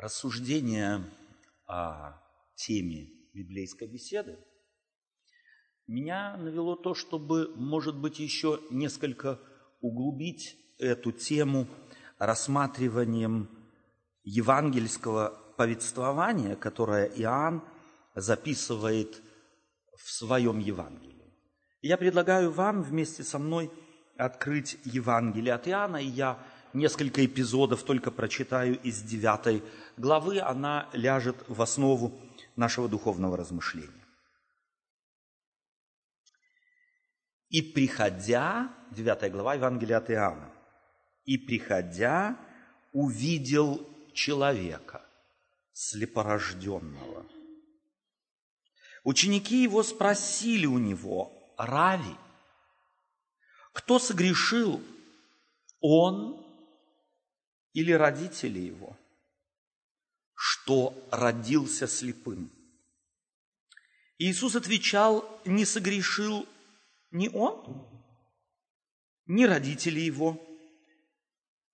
рассуждение о теме библейской беседы меня навело то, чтобы, может быть, еще несколько углубить эту тему рассматриванием евангельского повествования, которое Иоанн записывает в своем Евангелии. Я предлагаю вам вместе со мной открыть Евангелие от Иоанна, и я несколько эпизодов только прочитаю из девятой главы, она ляжет в основу нашего духовного размышления. «И приходя», девятая глава Евангелия от Иоанна, «и приходя, увидел человека, слепорожденного». Ученики его спросили у него, «Рави, кто согрешил, он или родители его, что родился слепым? Иисус отвечал, не согрешил ни он, ни родители его,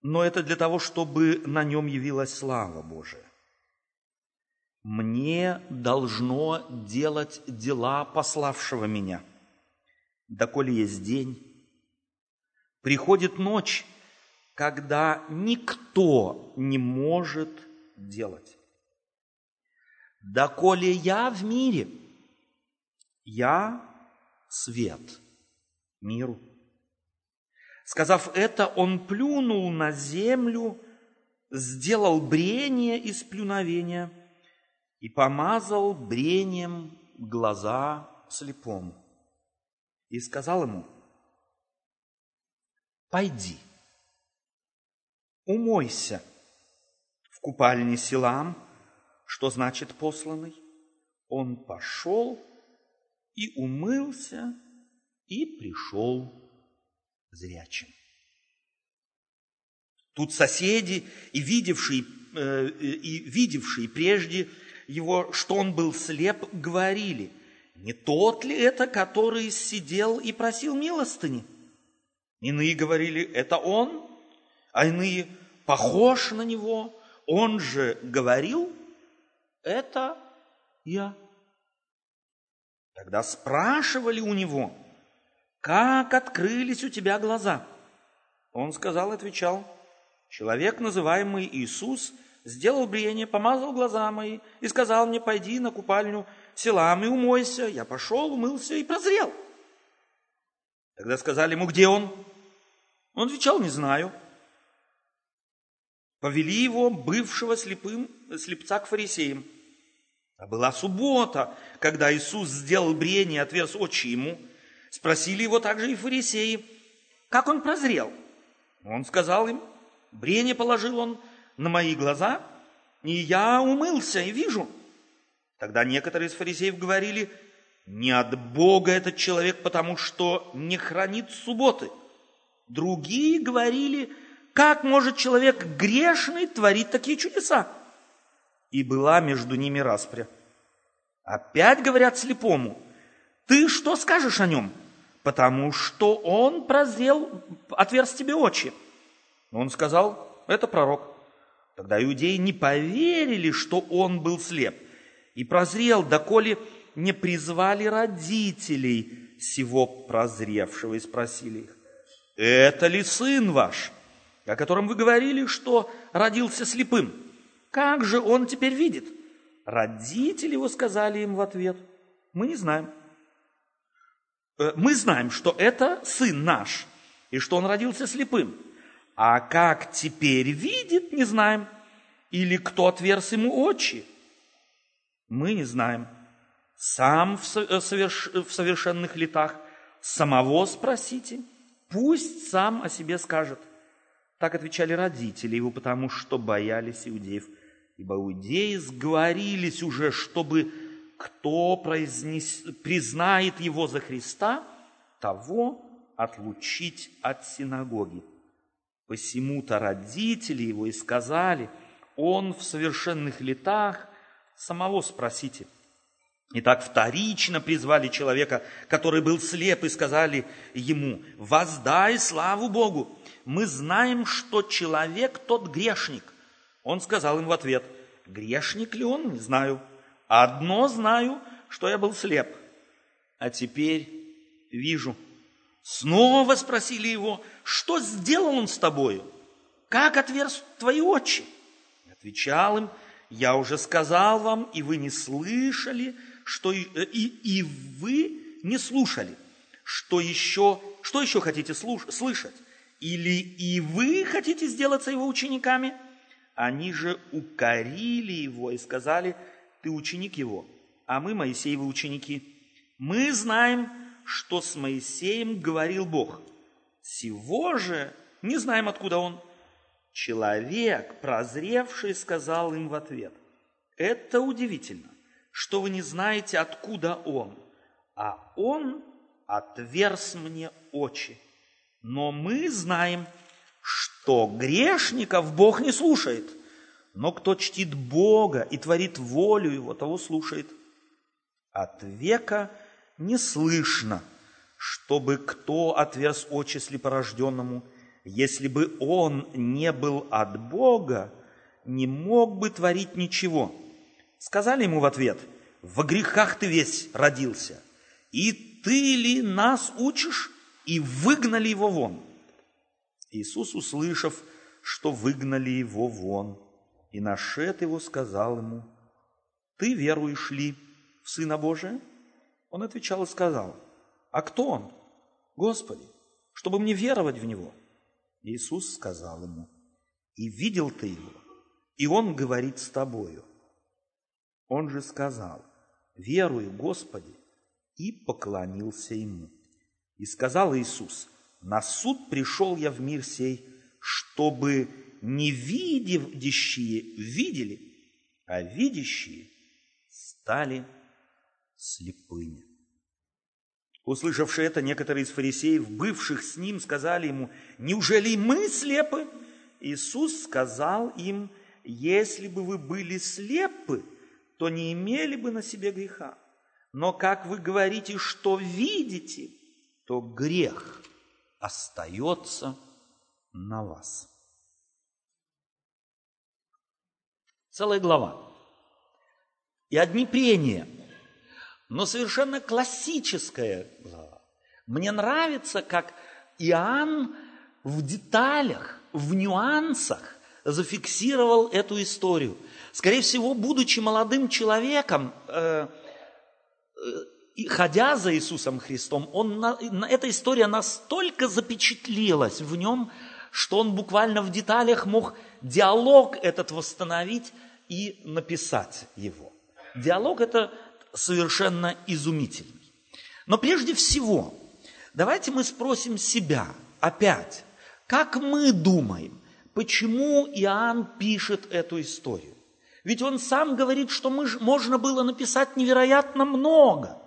но это для того, чтобы на нем явилась слава Божия. Мне должно делать дела пославшего меня, доколе есть день. Приходит ночь, когда никто не может делать. Доколе я в мире, я свет миру. Сказав это, он плюнул на землю, сделал брение из плюновения и помазал брением глаза слепому. И сказал ему, пойди – умойся в купальне Силам, что значит посланный. Он пошел и умылся, и пришел зрячим. Тут соседи и видевшие, э, и видевшие прежде его, что он был слеп, говорили, не тот ли это, который сидел и просил милостыни? Иные говорили, это он, а иные похож на него. Он же говорил, это я. Тогда спрашивали у него, как открылись у тебя глаза? Он сказал, отвечал, человек, называемый Иисус, сделал бриение, помазал глаза мои и сказал мне, пойди на купальню селам и умойся. Я пошел, умылся и прозрел. Тогда сказали ему, где он? Он отвечал, не знаю повели его, бывшего слепым, слепца, к фарисеям. А была суббота, когда Иисус сделал брение, отверз очи ему. Спросили его также и фарисеи, как он прозрел. Он сказал им, брение положил он на мои глаза, и я умылся и вижу. Тогда некоторые из фарисеев говорили, не от Бога этот человек, потому что не хранит субботы. Другие говорили, как может человек грешный творить такие чудеса? И была между ними распря. Опять говорят слепому, ты что скажешь о нем? Потому что он прозрел, отверз тебе очи. Он сказал, это пророк. Тогда иудеи не поверили, что он был слеп. И прозрел, доколе не призвали родителей всего прозревшего и спросили их, это ли сын ваш? О котором вы говорили, что родился слепым. Как же он теперь видит? Родители его сказали им в ответ, мы не знаем. Э, мы знаем, что это сын наш, и что он родился слепым. А как теперь видит, не знаем. Или кто отверз ему очи? Мы не знаем. Сам в э, совершенных летах самого спросите. Пусть сам о себе скажет – так отвечали родители его, потому что боялись иудеев. Ибо иудеи сговорились уже, чтобы кто произнес, признает его за Христа, того отлучить от синагоги. Посему-то родители его и сказали, он в совершенных летах, самого спросите. Итак, вторично призвали человека, который был слеп, и сказали ему, воздай славу Богу, мы знаем, что человек тот грешник. Он сказал им в ответ, Грешник ли он? Не знаю. Одно знаю, что я был слеп, а теперь вижу. Снова спросили его, что сделал он с тобою? Как отверз твои очи? Отвечал им, я уже сказал вам, и вы не слышали, что и, и, и вы не слушали. Что еще, что еще хотите слуш, слышать? Или и вы хотите сделаться его учениками? Они же укорили его и сказали, ты ученик его, а мы Моисеевы ученики. Мы знаем, что с Моисеем говорил Бог. Сего же не знаем, откуда он. Человек, прозревший, сказал им в ответ, это удивительно, что вы не знаете, откуда он, а он отверз мне очи. Но мы знаем, что грешников Бог не слушает, но кто чтит Бога и творит волю Его, того слушает. От века не слышно, чтобы кто отверз очи слепорожденному, если бы он не был от Бога, не мог бы творить ничего. Сказали ему в ответ, во грехах ты весь родился, и ты ли нас учишь? И выгнали его вон. Иисус, услышав, что выгнали его вон, и нашед его сказал ему, «Ты веруешь ли в Сына Божия?» Он отвечал и сказал, «А кто он? Господи, чтобы мне веровать в Него?» Иисус сказал ему, «И видел ты его, и он говорит с тобою». Он же сказал, «Верую, Господи», и поклонился ему. И сказал Иисус, на суд пришел я в мир сей, чтобы невидящие видели, а видящие стали слепыми. Услышавши это, некоторые из фарисеев, бывших с ним, сказали ему, «Неужели мы слепы?» Иисус сказал им, «Если бы вы были слепы, то не имели бы на себе греха. Но как вы говорите, что видите, то грех остается на вас. Целая глава. И одни прения, но совершенно классическая глава. Мне нравится, как Иоанн в деталях, в нюансах зафиксировал эту историю. Скорее всего, будучи молодым человеком, э, э, и ходя за Иисусом Христом, он, на, эта история настолько запечатлелась в нем, что он буквально в деталях мог диалог этот восстановить и написать его. Диалог это совершенно изумительный. Но прежде всего, давайте мы спросим себя опять, как мы думаем, почему Иоанн пишет эту историю? Ведь он сам говорит, что мы, можно было написать невероятно много –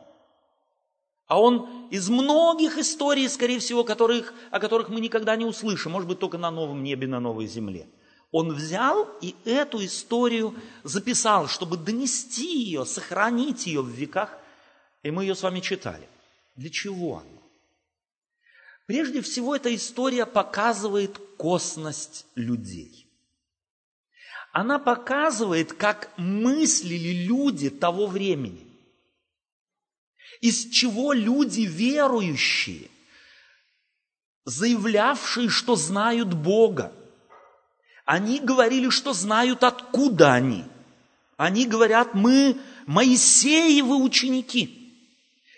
а он из многих историй, скорее всего, которых, о которых мы никогда не услышим, может быть, только на новом небе, на новой земле. Он взял и эту историю записал, чтобы донести ее, сохранить ее в веках, и мы ее с вами читали. Для чего она? Прежде всего, эта история показывает косность людей. Она показывает, как мыслили люди того времени из чего люди верующие, заявлявшие, что знают Бога, они говорили, что знают, откуда они. Они говорят, мы Моисеевы ученики.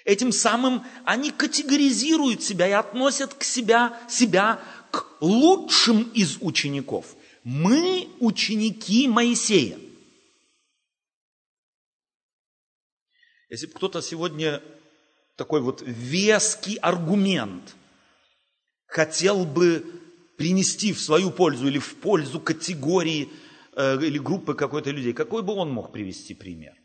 Этим самым они категоризируют себя и относят к себя, себя к лучшим из учеников. Мы ученики Моисея. Если бы кто-то сегодня такой вот веский аргумент хотел бы принести в свою пользу или в пользу категории э, или группы какой-то людей, какой бы он мог привести пример?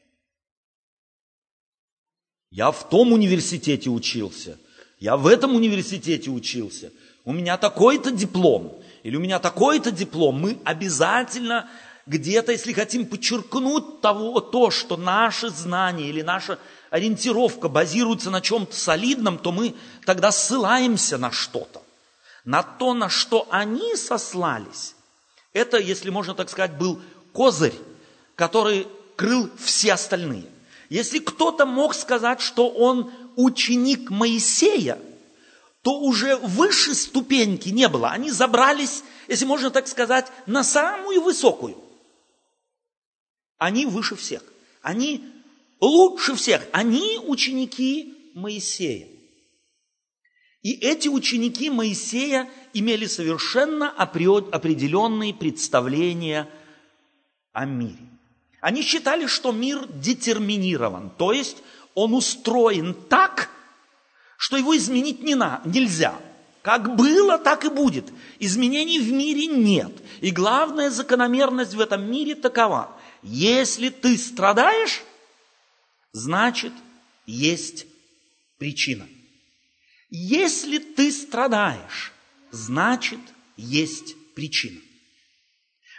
Я в том университете учился, я в этом университете учился, у меня такой-то диплом, или у меня такой-то диплом, мы обязательно где-то, если хотим подчеркнуть того, то, что наши знания или наша ориентировка базируется на чем-то солидном, то мы тогда ссылаемся на что-то. На то, на что они сослались. Это, если можно так сказать, был козырь который крыл все остальные. Если кто-то мог сказать, что он ученик Моисея, то уже выше ступеньки не было. Они забрались, если можно так сказать, на самую высокую. Они выше всех. Они лучше всех. Они ученики Моисея. И эти ученики Моисея имели совершенно определенные представления о мире. Они считали, что мир детерминирован, то есть он устроен так, что его изменить не на, нельзя. Как было, так и будет. Изменений в мире нет. И главная закономерность в этом мире такова. Если ты страдаешь, значит, есть причина. Если ты страдаешь, значит, есть причина.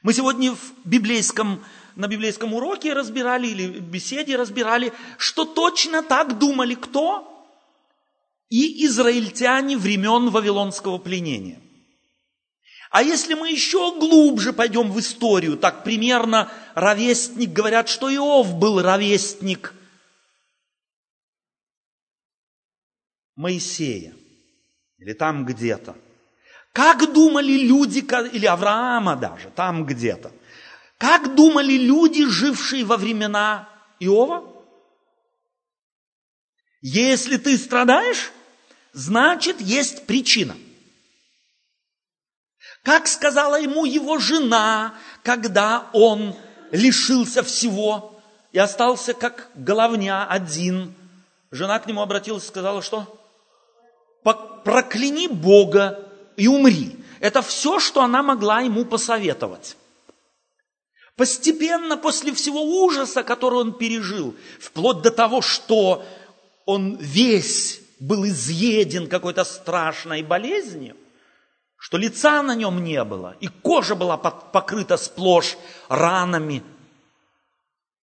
Мы сегодня в библейском, на библейском уроке разбирали или беседе разбирали, что точно так думали кто? И израильтяне времен Вавилонского пленения. А если мы еще глубже пойдем в историю, так примерно ровесник, говорят, что Иов был ровесник Моисея, или там где-то. Как думали люди, или Авраама даже, там где-то. Как думали люди, жившие во времена Иова? Если ты страдаешь, значит, есть причина. Как сказала ему его жена, когда он лишился всего и остался как головня один. Жена к нему обратилась и сказала, что прокляни Бога и умри. Это все, что она могла ему посоветовать. Постепенно, после всего ужаса, который он пережил, вплоть до того, что он весь был изъеден какой-то страшной болезнью, что лица на нем не было, и кожа была покрыта сплошь ранами,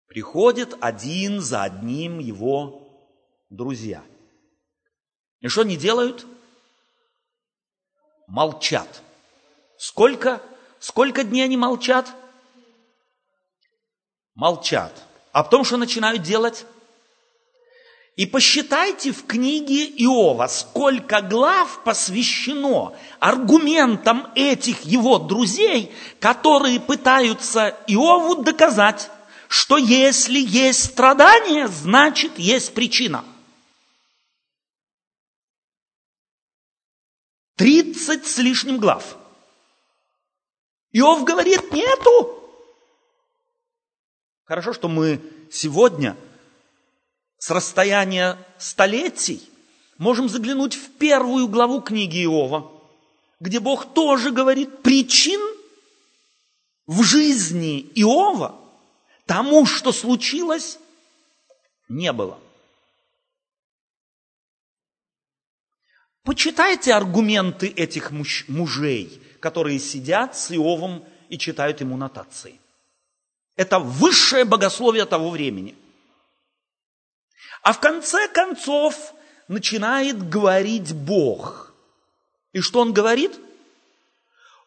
приходят один за одним его друзья. И что они делают? Молчат. Сколько? Сколько дней они молчат? Молчат. А потом что начинают делать? И посчитайте в книге Иова, сколько глав посвящено аргументам этих его друзей, которые пытаются Иову доказать, что если есть страдание, значит есть причина. Тридцать с лишним глав. Иов говорит, нету. Хорошо, что мы сегодня с расстояния столетий можем заглянуть в первую главу книги Иова, где Бог тоже говорит причин в жизни Иова тому, что случилось, не было. Почитайте аргументы этих муж, мужей, которые сидят с Иовом и читают ему нотации. Это высшее богословие того времени. А в конце концов начинает говорить Бог. И что он говорит?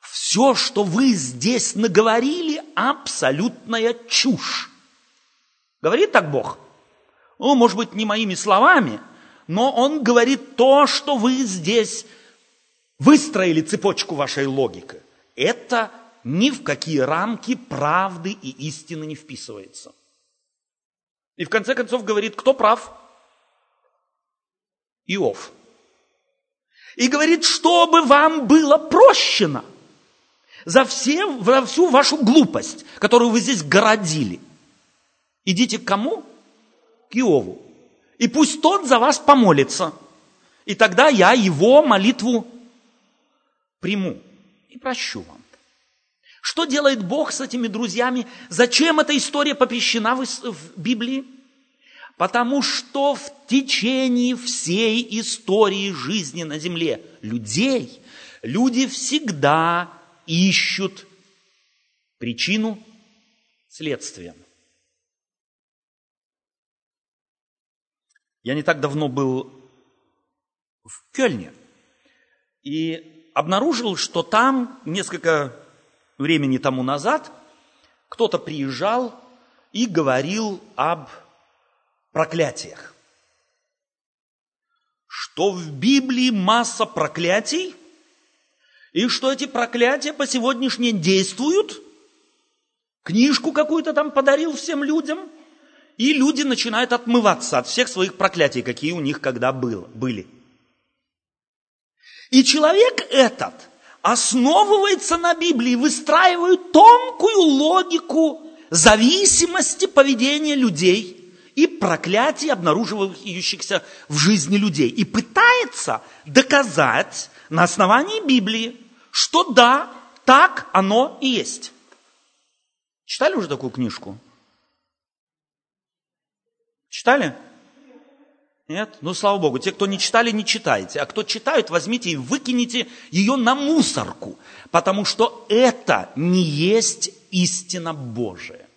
Все, что вы здесь наговорили, абсолютная чушь. Говорит так Бог? Ну, может быть, не моими словами – но он говорит то, что вы здесь выстроили цепочку вашей логики. Это ни в какие рамки правды и истины не вписывается. И в конце концов говорит, кто прав? Иов. И говорит, чтобы вам было прощено за, все, за всю вашу глупость, которую вы здесь городили. Идите к кому? К Иову и пусть тот за вас помолится. И тогда я его молитву приму и прощу вам. Что делает Бог с этими друзьями? Зачем эта история попещена в Библии? Потому что в течение всей истории жизни на земле людей люди всегда ищут причину следствия. Я не так давно был в Кёльне и обнаружил, что там несколько времени тому назад кто-то приезжал и говорил об проклятиях. Что в Библии масса проклятий, и что эти проклятия по сегодняшний день действуют. Книжку какую-то там подарил всем людям, и люди начинают отмываться от всех своих проклятий, какие у них когда было, были. И человек этот основывается на Библии, выстраивает тонкую логику зависимости поведения людей и проклятий, обнаруживающихся в жизни людей. И пытается доказать на основании Библии, что да, так оно и есть. Читали уже такую книжку? Читали? Нет? Ну, слава Богу, те, кто не читали, не читайте. А кто читают, возьмите и выкинете ее на мусорку, потому что это не есть истина Божия.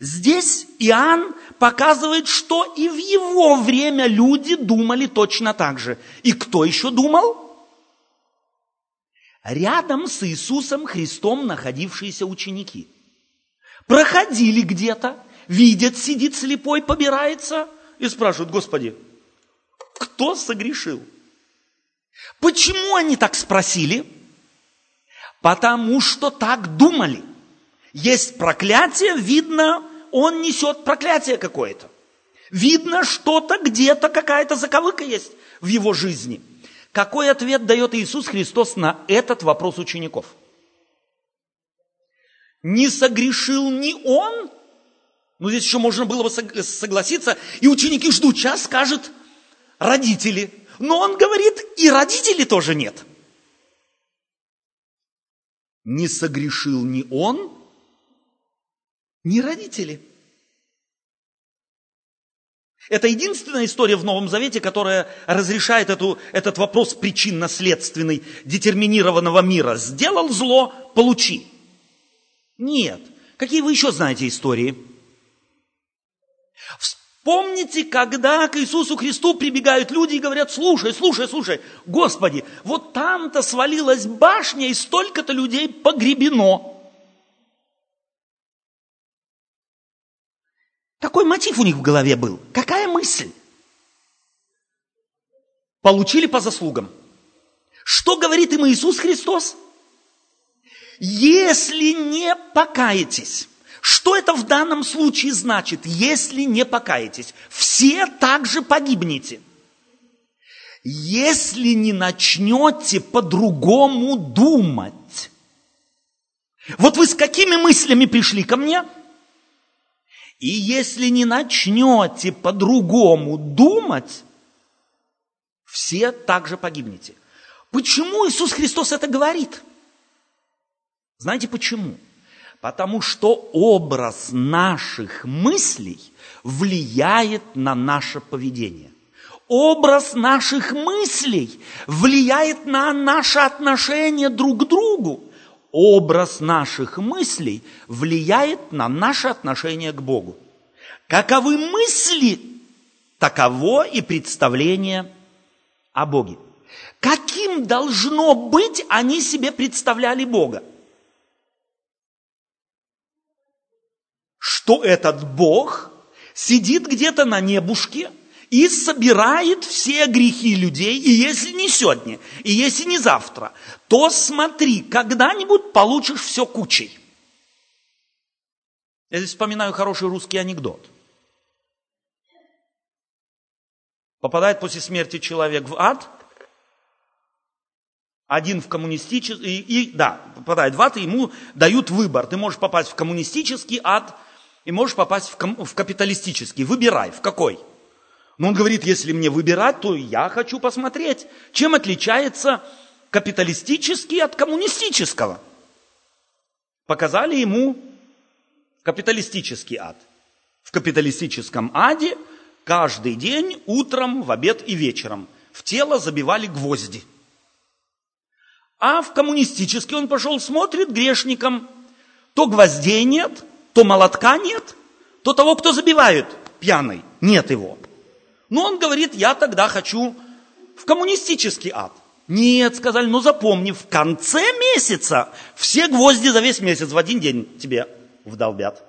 Здесь Иоанн показывает, что и в его время люди думали точно так же. И кто еще думал? Рядом с Иисусом Христом находившиеся ученики. Проходили где-то, видят, сидит слепой, побирается и спрашивают, Господи, кто согрешил? Почему они так спросили? Потому что так думали. Есть проклятие, видно, он несет проклятие какое-то. Видно, что-то где-то, какая-то заковыка есть в его жизни. Какой ответ дает Иисус Христос на этот вопрос учеников? Не согрешил ни он, ну здесь еще можно было бы согласиться, и ученики ждут, сейчас скажет родители. Но он говорит, и родителей тоже нет. Не согрешил ни он, ни родители. Это единственная история в Новом Завете, которая разрешает эту, этот вопрос причинно-следственный детерминированного мира. Сделал зло, получи. Нет. Какие вы еще знаете истории? Вспомните, когда к Иисусу Христу прибегают люди и говорят, слушай, слушай, слушай, Господи, вот там-то свалилась башня и столько-то людей погребено. Какой мотив у них в голове был? Какая мысль? Получили по заслугам. Что говорит им Иисус Христос? Если не покаетесь, что это в данном случае значит, если не покаетесь? Все также погибнете. Если не начнете по-другому думать. Вот вы с какими мыслями пришли ко мне? И если не начнете по-другому думать, все также погибнете. Почему Иисус Христос это говорит? Знаете почему? Потому что образ наших мыслей влияет на наше поведение. Образ наших мыслей влияет на наше отношение друг к другу. Образ наших мыслей влияет на наше отношение к Богу. Каковы мысли, таково и представление о Боге. Каким должно быть, они себе представляли Бога? Что этот Бог сидит где-то на небушке и собирает все грехи людей, и если не сегодня, и если не завтра, то смотри, когда-нибудь получишь все кучей. Я здесь вспоминаю хороший русский анекдот. Попадает после смерти человек в ад, один в коммунистический, и, и да, попадает в ад, и ему дают выбор. Ты можешь попасть в коммунистический ад – и можешь попасть в, ком- в капиталистический. Выбирай, в какой. Но он говорит, если мне выбирать, то я хочу посмотреть, чем отличается капиталистический от коммунистического. Показали ему капиталистический ад. В капиталистическом аде каждый день, утром, в обед и вечером в тело забивали гвозди. А в коммунистический он пошел, смотрит грешникам, то гвоздей нет, то молотка нет, то того, кто забивает пьяный, нет его. Но он говорит, я тогда хочу в коммунистический ад. Нет, сказали, ну запомни, в конце месяца все гвозди за весь месяц в один день тебе вдолбят.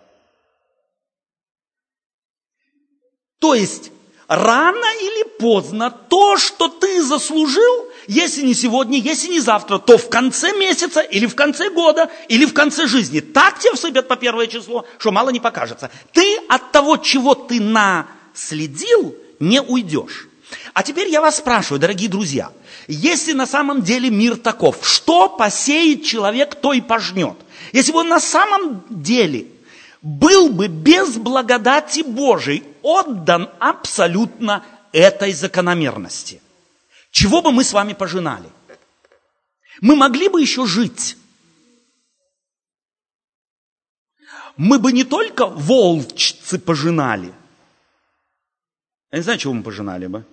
То есть, рано или поздно то, что ты заслужил, если не сегодня, если не завтра, то в конце месяца или в конце года, или в конце жизни. Так тебе всыпят по первое число, что мало не покажется. Ты от того, чего ты наследил, не уйдешь. А теперь я вас спрашиваю, дорогие друзья, если на самом деле мир таков, что посеет человек, то и пожнет. Если бы он на самом деле был бы без благодати Божией отдан абсолютно этой закономерности, чего бы мы с вами пожинали? Мы могли бы еще жить. Мы бы не только волчцы пожинали. Я не знаю, чего мы пожинали бы.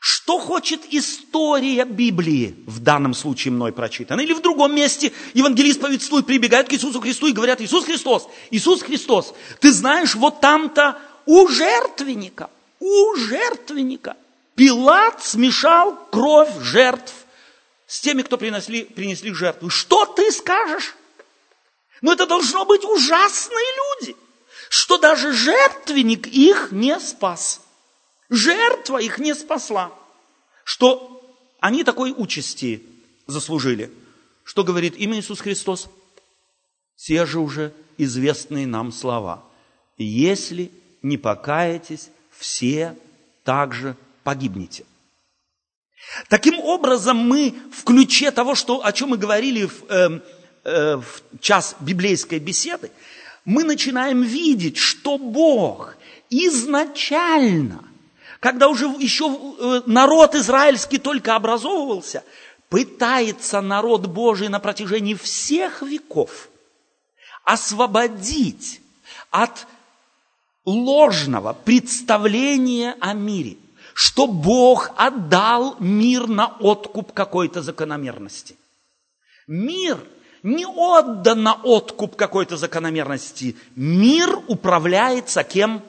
Что хочет история Библии, в данном случае мной прочитана, или в другом месте евангелист повествует, прибегает к Иисусу Христу и говорят, Иисус Христос, Иисус Христос, ты знаешь, вот там-то у жертвенника, у жертвенника Пилат смешал кровь жертв с теми, кто принесли, принесли жертву. Что ты скажешь? Ну это должно быть ужасные люди, что даже жертвенник их не спас. Жертва их не спасла. Что они такой участи заслужили. Что говорит имя Иисус Христос? Те же уже известные нам слова. Если не покаетесь, все также погибнете. Таким образом, мы в ключе того, что, о чем мы говорили в, э, э, в час библейской беседы, мы начинаем видеть, что Бог изначально когда уже еще э, народ израильский только образовывался, пытается народ Божий на протяжении всех веков освободить от ложного представления о мире, что Бог отдал мир на откуп какой-то закономерности. Мир не отдан на откуп какой-то закономерности. Мир управляется кем?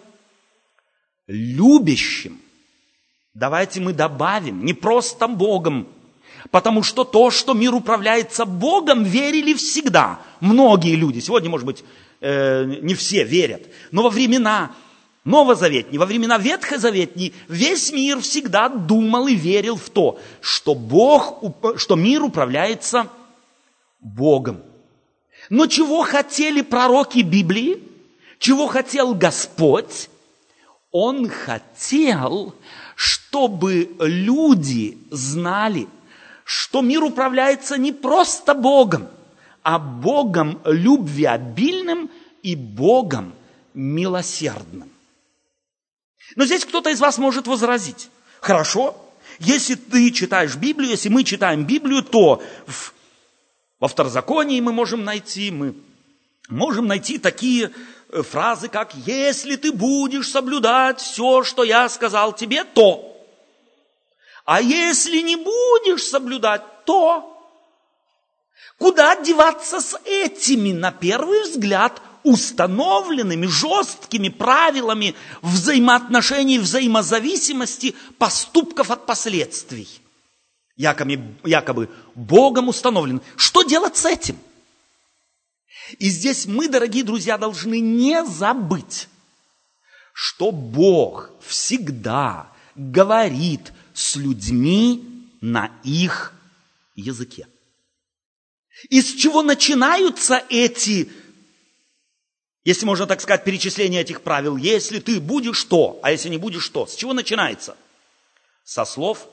Любящим. Давайте мы добавим, не просто Богом, потому что то, что мир управляется Богом, верили всегда. Многие люди, сегодня, может быть, э, не все верят, но во времена Новозаветни, во времена Ветхозаветни весь мир всегда думал и верил в то, что Бог, что мир управляется Богом. Но чего хотели пророки Библии? Чего хотел Господь? Он хотел, чтобы люди знали, что мир управляется не просто Богом, а Богом любвеобильным и Богом милосердным. Но здесь кто-то из вас может возразить. Хорошо, если ты читаешь Библию, если мы читаем Библию, то в, во второзаконии мы можем найти, мы можем найти такие фразы, как «если ты будешь соблюдать все, что я сказал тебе, то». А если не будешь соблюдать, то куда деваться с этими, на первый взгляд, установленными жесткими правилами взаимоотношений, взаимозависимости поступков от последствий? Якобы, якобы Богом установлен. Что делать с этим? – и здесь мы, дорогие друзья, должны не забыть, что Бог всегда говорит с людьми на их языке. Из чего начинаются эти, если можно так сказать, перечисления этих правил? Если ты будешь то, а если не будешь то? С чего начинается? Со слов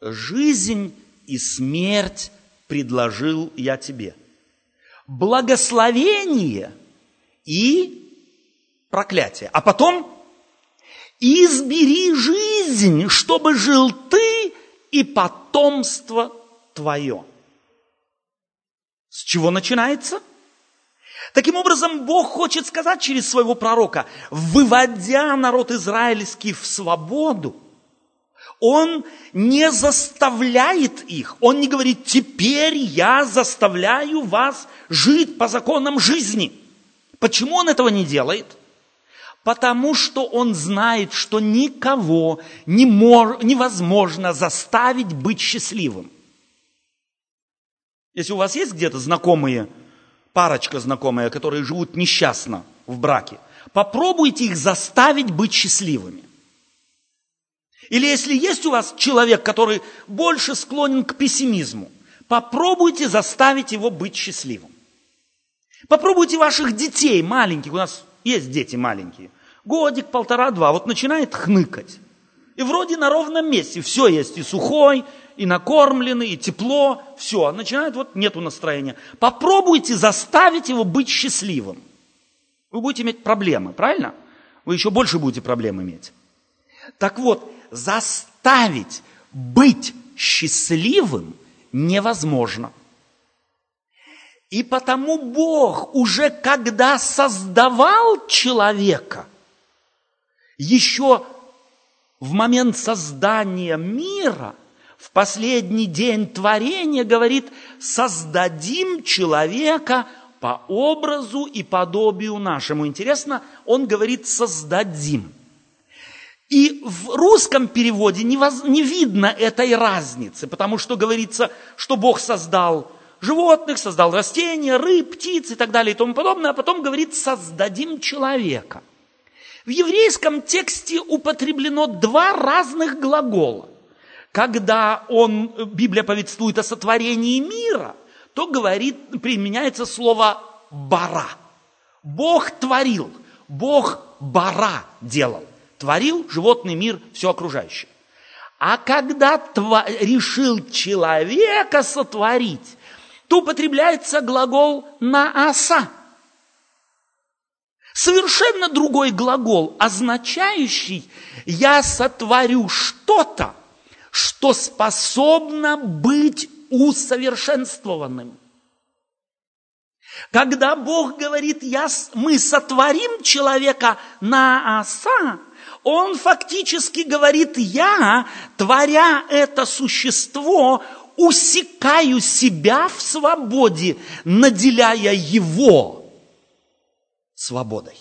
«жизнь и смерть предложил я тебе» благословение и проклятие. А потом избери жизнь, чтобы жил ты и потомство твое. С чего начинается? Таким образом, Бог хочет сказать через своего пророка, выводя народ израильский в свободу, он не заставляет их, он не говорит, теперь я заставляю вас жить по законам жизни. Почему он этого не делает? Потому что он знает, что никого не мож, невозможно заставить быть счастливым. Если у вас есть где-то знакомые парочка знакомая, которые живут несчастно в браке, попробуйте их заставить быть счастливыми. Или если есть у вас человек, который больше склонен к пессимизму, попробуйте заставить его быть счастливым. Попробуйте ваших детей маленьких, у нас есть дети маленькие, годик, полтора, два, вот начинает хныкать. И вроде на ровном месте все есть, и сухой, и накормленный, и тепло, все. А начинает, вот нету настроения. Попробуйте заставить его быть счастливым. Вы будете иметь проблемы, правильно? Вы еще больше будете проблем иметь. Так вот, заставить быть счастливым невозможно. И потому Бог уже когда создавал человека, еще в момент создания мира, в последний день творения, говорит, создадим человека по образу и подобию нашему. Интересно, он говорит создадим. И в русском переводе не, воз, не видно этой разницы, потому что говорится, что Бог создал животных, создал растения, рыб, птиц и так далее и тому подобное, а потом говорит, создадим человека – в еврейском тексте употреблено два разных глагола. Когда он, Библия повествует о сотворении мира, то говорит, применяется слово «бара». Бог творил, Бог бара делал. Творил животный мир, все окружающее. А когда тва- решил человека сотворить, то употребляется глагол «нааса». Совершенно другой глагол, означающий «я сотворю что-то, что способно быть усовершенствованным». Когда Бог говорит, я, мы сотворим человека на оса, Он фактически говорит, я, творя это существо, усекаю себя в свободе, наделяя его свободой.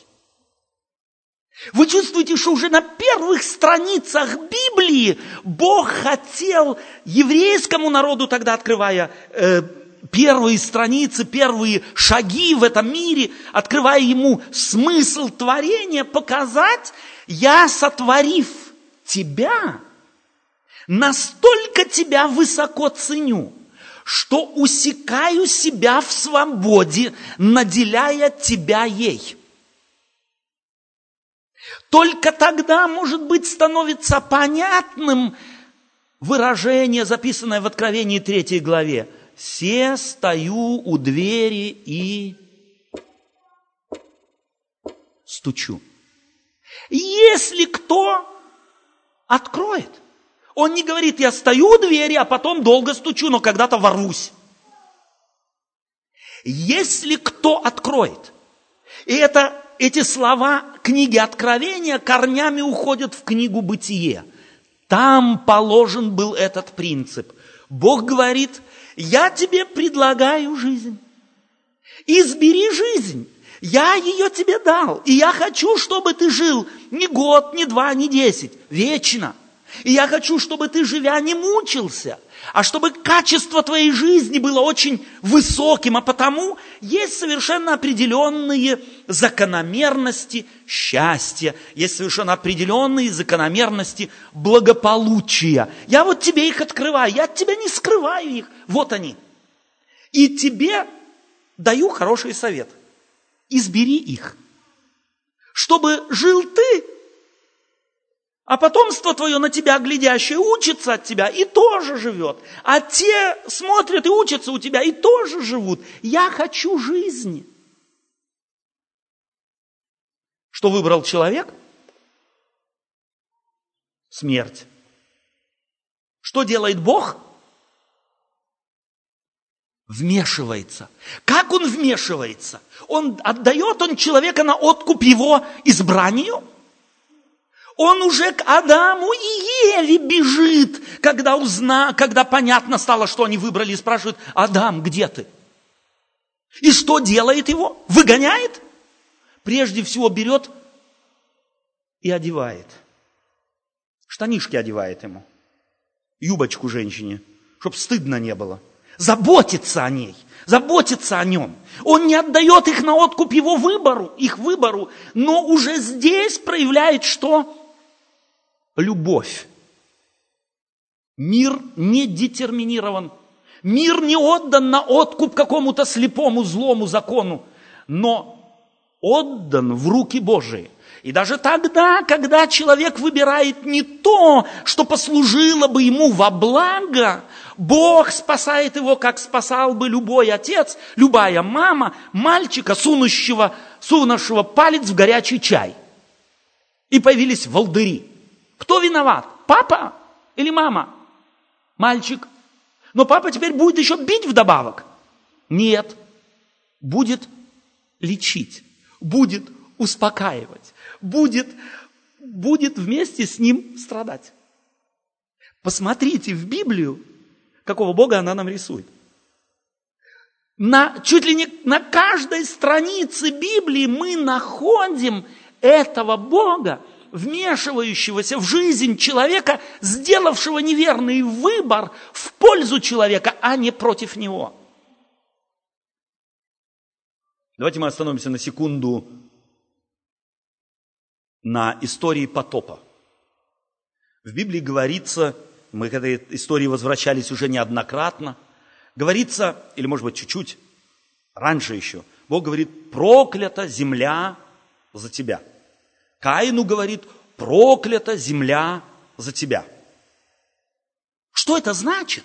Вы чувствуете, что уже на первых страницах Библии Бог хотел еврейскому народу, тогда открывая э, первые страницы, первые шаги в этом мире, открывая ему смысл творения, показать, я сотворив тебя, настолько тебя высоко ценю, что усекаю себя в свободе, наделяя тебя ей. Только тогда, может быть, становится понятным выражение, записанное в Откровении 3 главе. «Се стою у двери и стучу». Если кто откроет – он не говорит, я стою у двери, а потом долго стучу, но когда-то ворвусь. Если кто откроет, и это, эти слова книги Откровения корнями уходят в книгу Бытие. Там положен был этот принцип. Бог говорит, я тебе предлагаю жизнь. Избери жизнь. Я ее тебе дал. И я хочу, чтобы ты жил не год, не два, не десять. Вечно. И я хочу, чтобы ты, живя, не мучился, а чтобы качество твоей жизни было очень высоким, а потому есть совершенно определенные закономерности счастья, есть совершенно определенные закономерности благополучия. Я вот тебе их открываю, я от тебя не скрываю их, вот они. И тебе даю хороший совет. Избери их. Чтобы жил ты а потомство твое на тебя глядящее учится от тебя и тоже живет. А те смотрят и учатся у тебя и тоже живут. Я хочу жизни. Что выбрал человек? Смерть. Что делает Бог? Вмешивается. Как он вмешивается? Он отдает он человека на откуп его избранию – он уже к Адаму и Еве бежит, когда, узна, когда понятно стало, что они выбрали, и спрашивают, Адам, где ты? И что делает его? Выгоняет? Прежде всего берет и одевает. Штанишки одевает ему. Юбочку женщине, чтобы стыдно не было. Заботится о ней, заботится о нем. Он не отдает их на откуп его выбору, их выбору, но уже здесь проявляет что? Любовь. Мир не детерминирован. Мир не отдан на откуп какому-то слепому злому закону, но отдан в руки Божии. И даже тогда, когда человек выбирает не то, что послужило бы ему во благо, Бог спасает его, как спасал бы любой отец, любая мама, мальчика, сунущего, сунувшего палец в горячий чай. И появились волдыри. Кто виноват? Папа или мама? Мальчик. Но папа теперь будет еще бить вдобавок. Нет. Будет лечить. Будет успокаивать будет, будет вместе с ним страдать. Посмотрите в Библию, какого Бога она нам рисует. На, чуть ли не на каждой странице Библии мы находим этого Бога, вмешивающегося в жизнь человека, сделавшего неверный выбор в пользу человека, а не против него. Давайте мы остановимся на секунду на истории потопа. В Библии говорится, мы к этой истории возвращались уже неоднократно, говорится, или может быть чуть-чуть, раньше еще, Бог говорит, проклята земля за тебя. Каину говорит, проклята земля за тебя. Что это значит?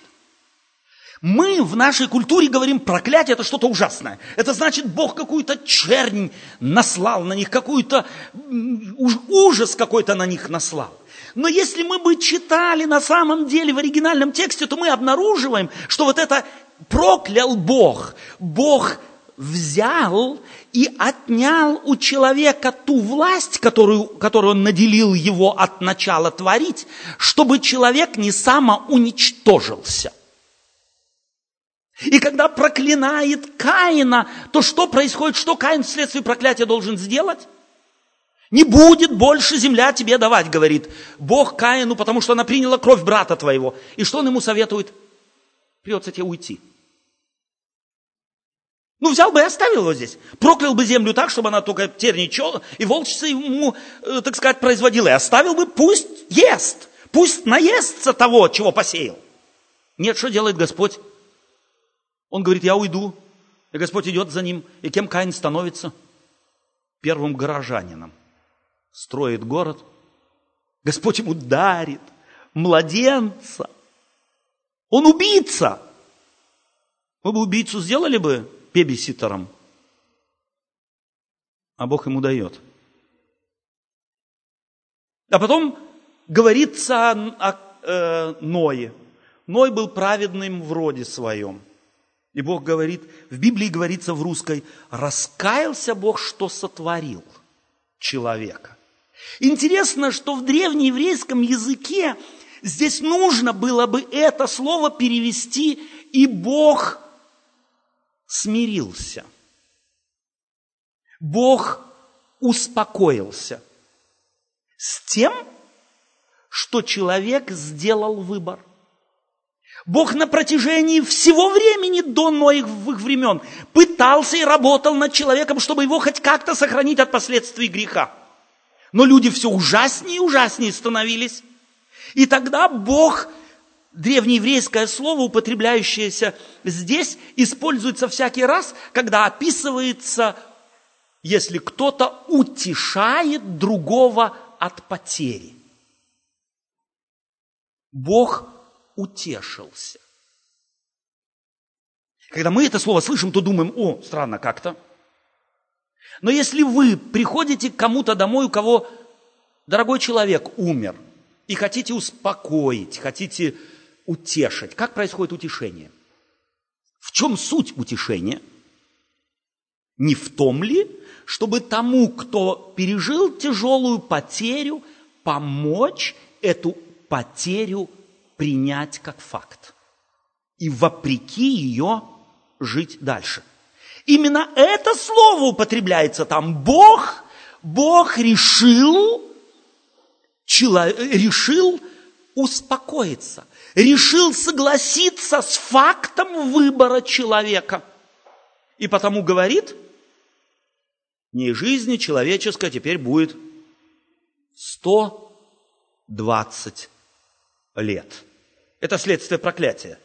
Мы в нашей культуре говорим, проклятие это что-то ужасное. Это значит, Бог какую-то чернь наслал на них, какую-то ужас какой-то на них наслал. Но если мы бы читали на самом деле в оригинальном тексте, то мы обнаруживаем, что вот это проклял Бог. Бог взял и отнял у человека ту власть, которую, которую он наделил его от начала творить, чтобы человек не самоуничтожился. И когда проклинает Каина, то что происходит? Что Каин вследствие проклятия должен сделать? Не будет больше земля тебе давать, говорит Бог Каину, потому что она приняла кровь брата твоего. И что он ему советует? Придется тебе уйти. Ну, взял бы и оставил его здесь. Проклял бы землю так, чтобы она только терничала, и волчица ему, э, так сказать, производила. И оставил бы, пусть ест, пусть наестся того, чего посеял. Нет, что делает Господь? Он говорит, я уйду. И Господь идет за ним. И кем Каин становится? Первым горожанином. Строит город. Господь ему дарит младенца. Он убийца. Мы бы убийцу сделали бы бебиситером. А Бог ему дает. А потом говорится о, о э, Ное. Ной был праведным в роде своем. И Бог говорит, в Библии говорится в русской, раскаялся Бог, что сотворил человека. Интересно, что в древнееврейском языке здесь нужно было бы это слово перевести, и Бог смирился. Бог успокоился с тем, что человек сделал выбор. Бог на протяжении всего времени до Ноевых времен пытался и работал над человеком, чтобы его хоть как-то сохранить от последствий греха. Но люди все ужаснее и ужаснее становились. И тогда Бог, древнееврейское слово, употребляющееся здесь, используется всякий раз, когда описывается, если кто-то утешает другого от потери. Бог утешился. Когда мы это слово слышим, то думаем, о, странно как-то. Но если вы приходите к кому-то домой, у кого дорогой человек умер, и хотите успокоить, хотите утешить, как происходит утешение? В чем суть утешения? Не в том ли, чтобы тому, кто пережил тяжелую потерю, помочь эту потерю принять как факт и вопреки ее жить дальше. Именно это слово употребляется там. Бог, Бог решил, человек, решил успокоиться. решил согласиться с фактом выбора человека. И потому говорит, не жизни человеческой теперь будет 120 лет. Это следствие проклятия.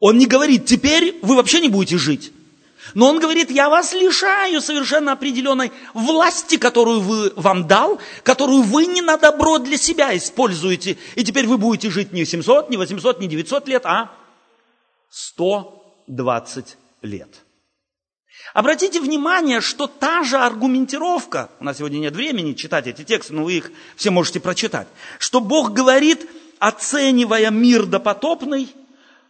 Он не говорит, теперь вы вообще не будете жить. Но он говорит, я вас лишаю совершенно определенной власти, которую вы, вам дал, которую вы не на добро для себя используете. И теперь вы будете жить не 700, не 800, не 900 лет, а 120 лет. Обратите внимание, что та же аргументировка, у нас сегодня нет времени читать эти тексты, но вы их все можете прочитать, что Бог говорит, оценивая мир допотопный,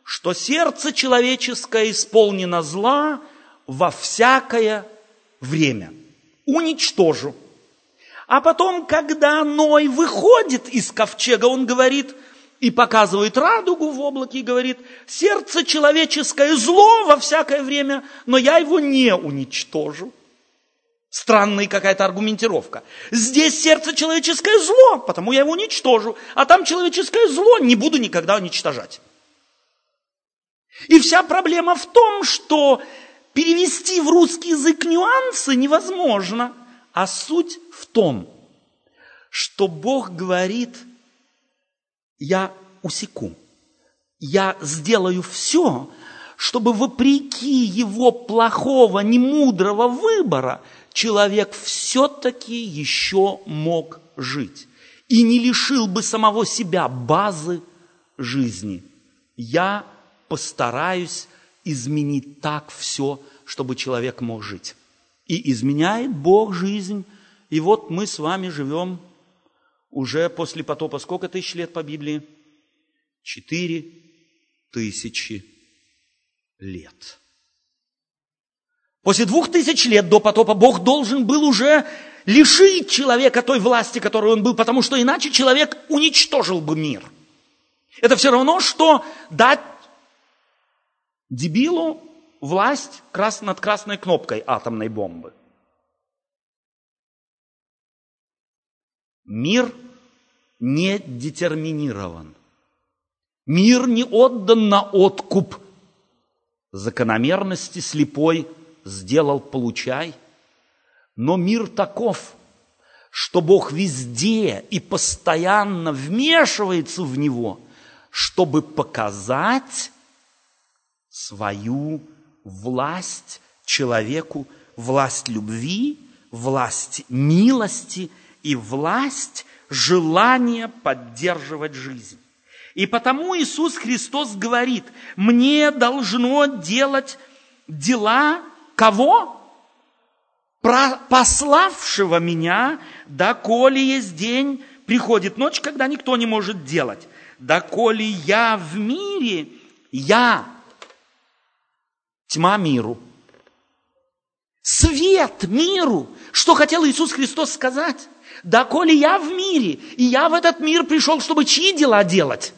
что сердце человеческое исполнено зла – во всякое время. Уничтожу. А потом, когда Ной выходит из ковчега, он говорит и показывает радугу в облаке и говорит, сердце человеческое зло во всякое время, но я его не уничтожу. Странная какая-то аргументировка. Здесь сердце человеческое зло, потому я его уничтожу. А там человеческое зло не буду никогда уничтожать. И вся проблема в том, что перевести в русский язык нюансы невозможно. А суть в том, что Бог говорит, я усеку, я сделаю все, чтобы вопреки его плохого, немудрого выбора человек все-таки еще мог жить и не лишил бы самого себя базы жизни. Я постараюсь изменить так все, чтобы человек мог жить. И изменяет Бог жизнь. И вот мы с вами живем уже после потопа сколько тысяч лет по Библии? Четыре тысячи лет. После двух тысяч лет до потопа Бог должен был уже лишить человека той власти, которой он был, потому что иначе человек уничтожил бы мир. Это все равно, что дать Дебилу власть над красной кнопкой атомной бомбы. Мир не детерминирован. Мир не отдан на откуп. Закономерности слепой сделал получай. Но мир таков, что Бог везде и постоянно вмешивается в него, чтобы показать, свою власть человеку, власть любви, власть милости и власть желания поддерживать жизнь. И потому Иисус Христос говорит, мне должно делать дела кого? Пославшего меня, доколе есть день, приходит ночь, когда никто не может делать. Доколе я в мире, я Тьма миру. Свет миру. Что хотел Иисус Христос сказать? Да коли я в мире, и я в этот мир пришел, чтобы чьи дела делать?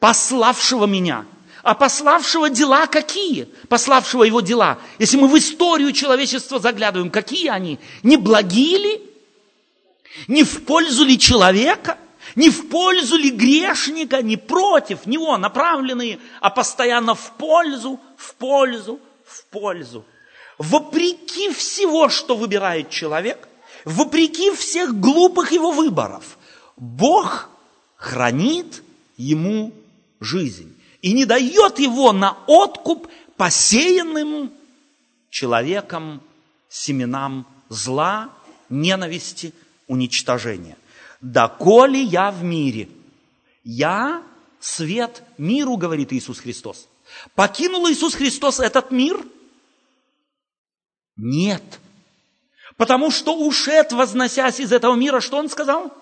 Пославшего меня. А пославшего дела какие? Пославшего его дела. Если мы в историю человечества заглядываем, какие они? Не благие ли? Не в пользу ли человека? Не в пользу ли грешника, не против него направленные, а постоянно в пользу, в пользу, в пользу. Вопреки всего, что выбирает человек, вопреки всех глупых его выборов, Бог хранит ему жизнь и не дает его на откуп посеянным человеком семенам зла, ненависти, уничтожения. «Доколе я в мире, я свет миру», говорит Иисус Христос. Покинул Иисус Христос этот мир? Нет. Потому что ушед, возносясь из этого мира, что он сказал?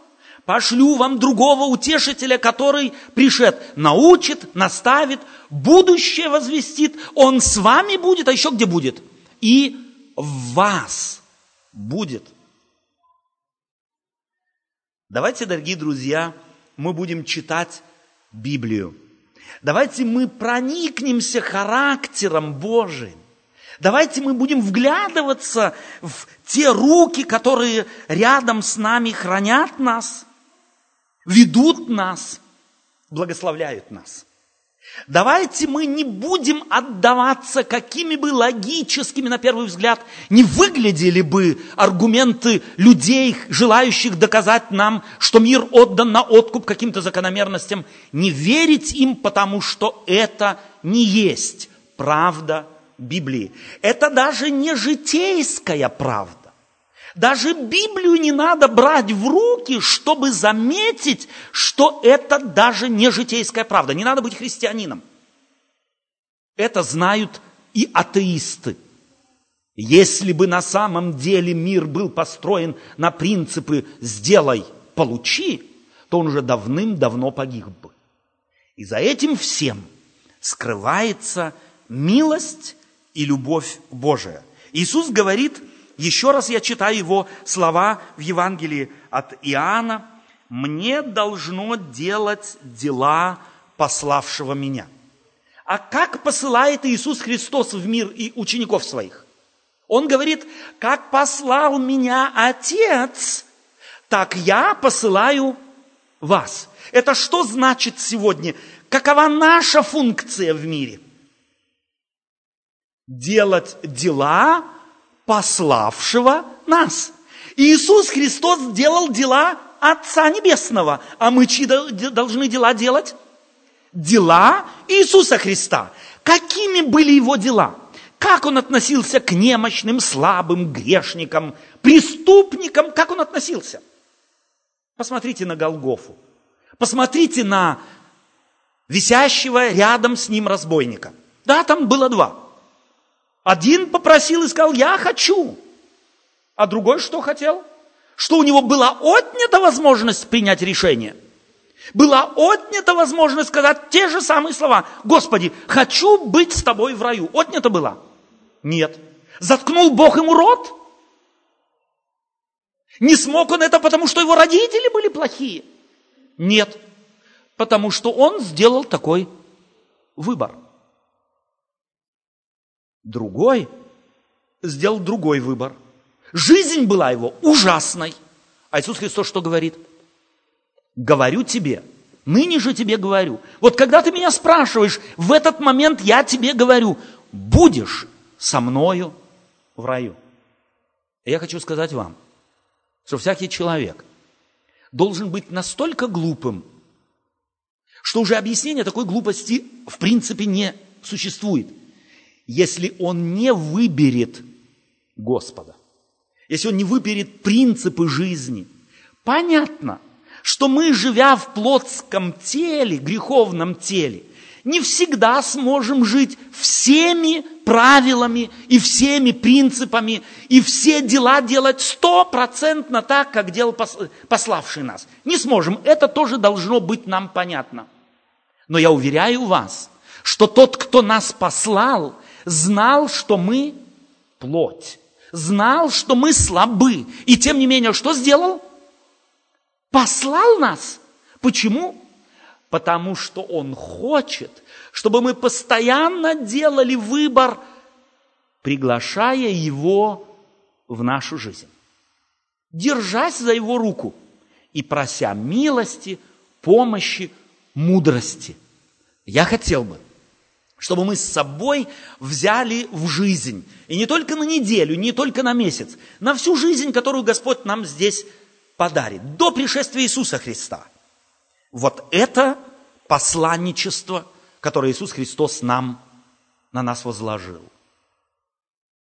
Пошлю вам другого утешителя, который пришед, научит, наставит, будущее возвестит. Он с вами будет, а еще где будет? И в вас будет. Давайте, дорогие друзья, мы будем читать Библию. Давайте мы проникнемся характером Божиим. Давайте мы будем вглядываться в те руки, которые рядом с нами хранят нас, ведут нас. благословляют нас. Давайте мы не будем отдаваться, какими бы логическими, на первый взгляд, не выглядели бы аргументы людей, желающих доказать нам, что мир отдан на откуп каким-то закономерностям, не верить им, потому что это не есть правда Библии. Это даже не житейская правда. Даже Библию не надо брать в руки, чтобы заметить, что это даже не житейская правда. Не надо быть христианином. Это знают и атеисты. Если бы на самом деле мир был построен на принципы «сделай, получи», то он уже давным-давно погиб бы. И за этим всем скрывается милость и любовь Божия. Иисус говорит – еще раз я читаю его слова в Евангелии от Иоанна. «Мне должно делать дела пославшего меня». А как посылает Иисус Христос в мир и учеников своих? Он говорит, как послал меня Отец, так я посылаю вас. Это что значит сегодня? Какова наша функция в мире? Делать дела, пославшего нас. Иисус Христос делал дела Отца Небесного, а мы чьи должны дела делать? Дела Иисуса Христа. Какими были его дела? Как он относился к немощным, слабым, грешникам, преступникам? Как он относился? Посмотрите на Голгофу. Посмотрите на висящего рядом с ним разбойника. Да, там было два. Один попросил и сказал, я хочу. А другой что хотел? Что у него была отнята возможность принять решение. Была отнята возможность сказать те же самые слова. Господи, хочу быть с тобой в раю. Отнята была? Нет. Заткнул Бог ему рот? Не смог он это, потому что его родители были плохие? Нет. Потому что он сделал такой выбор. Другой сделал другой выбор. Жизнь была его ужасной. А Иисус Христос что говорит? Говорю тебе, ныне же тебе говорю. Вот когда ты меня спрашиваешь, в этот момент я тебе говорю, будешь со мною в раю. И я хочу сказать вам, что всякий человек должен быть настолько глупым, что уже объяснение такой глупости в принципе не существует – если он не выберет Господа, если он не выберет принципы жизни, понятно, что мы, живя в плотском теле, греховном теле, не всегда сможем жить всеми правилами и всеми принципами и все дела делать стопроцентно так, как делал пославший нас. Не сможем. Это тоже должно быть нам понятно. Но я уверяю вас, что тот, кто нас послал, знал, что мы плоть, знал, что мы слабы. И тем не менее, что сделал? Послал нас. Почему? Потому что Он хочет, чтобы мы постоянно делали выбор, приглашая Его в нашу жизнь. Держась за Его руку и прося милости, помощи, мудрости. Я хотел бы, чтобы мы с собой взяли в жизнь. И не только на неделю, не только на месяц, на всю жизнь, которую Господь нам здесь подарит, до пришествия Иисуса Христа. Вот это посланничество, которое Иисус Христос нам, на нас возложил.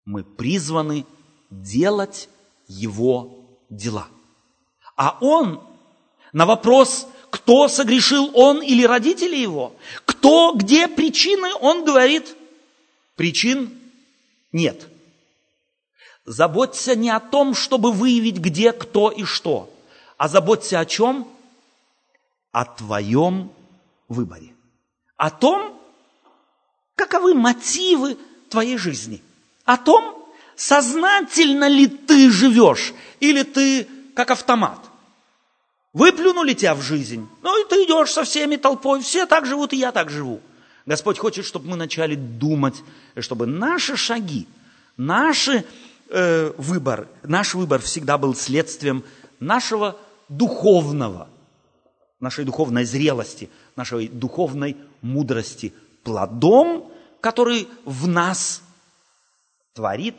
Мы призваны делать Его дела. А Он на вопрос кто согрешил, он или родители его? Кто, где причины? Он говорит, причин нет. Заботься не о том, чтобы выявить, где, кто и что, а заботься о чем? О твоем выборе. О том, каковы мотивы твоей жизни. О том, сознательно ли ты живешь, или ты как автомат. Выплюнули тебя в жизнь. Ну и ты идешь со всеми толпой. Все так живут, и я так живу. Господь хочет, чтобы мы начали думать, чтобы наши шаги, наши э, выбор, наш выбор всегда был следствием нашего духовного, нашей духовной зрелости, нашей духовной мудрости, плодом, который в нас творит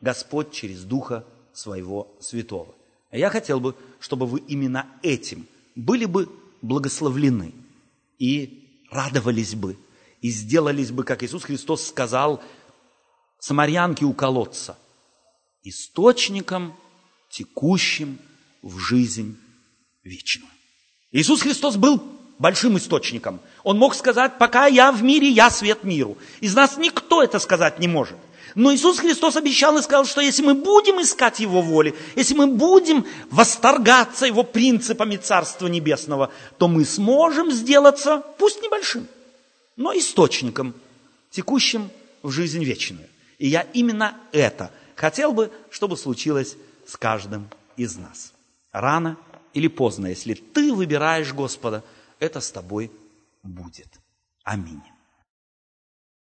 Господь через Духа Своего Святого. А я хотел бы, чтобы вы именно этим были бы благословлены и радовались бы, и сделались бы, как Иисус Христос сказал самарянке у колодца, источником, текущим в жизнь вечную. Иисус Христос был большим источником. Он мог сказать, пока я в мире, я свет миру. Из нас никто это сказать не может. Но Иисус Христос обещал и сказал, что если мы будем искать Его воли, если мы будем восторгаться Его принципами Царства Небесного, то мы сможем сделаться, пусть небольшим, но источником, текущим в жизнь вечную. И я именно это хотел бы, чтобы случилось с каждым из нас. Рано или поздно, если ты выбираешь Господа, это с тобой будет. Аминь.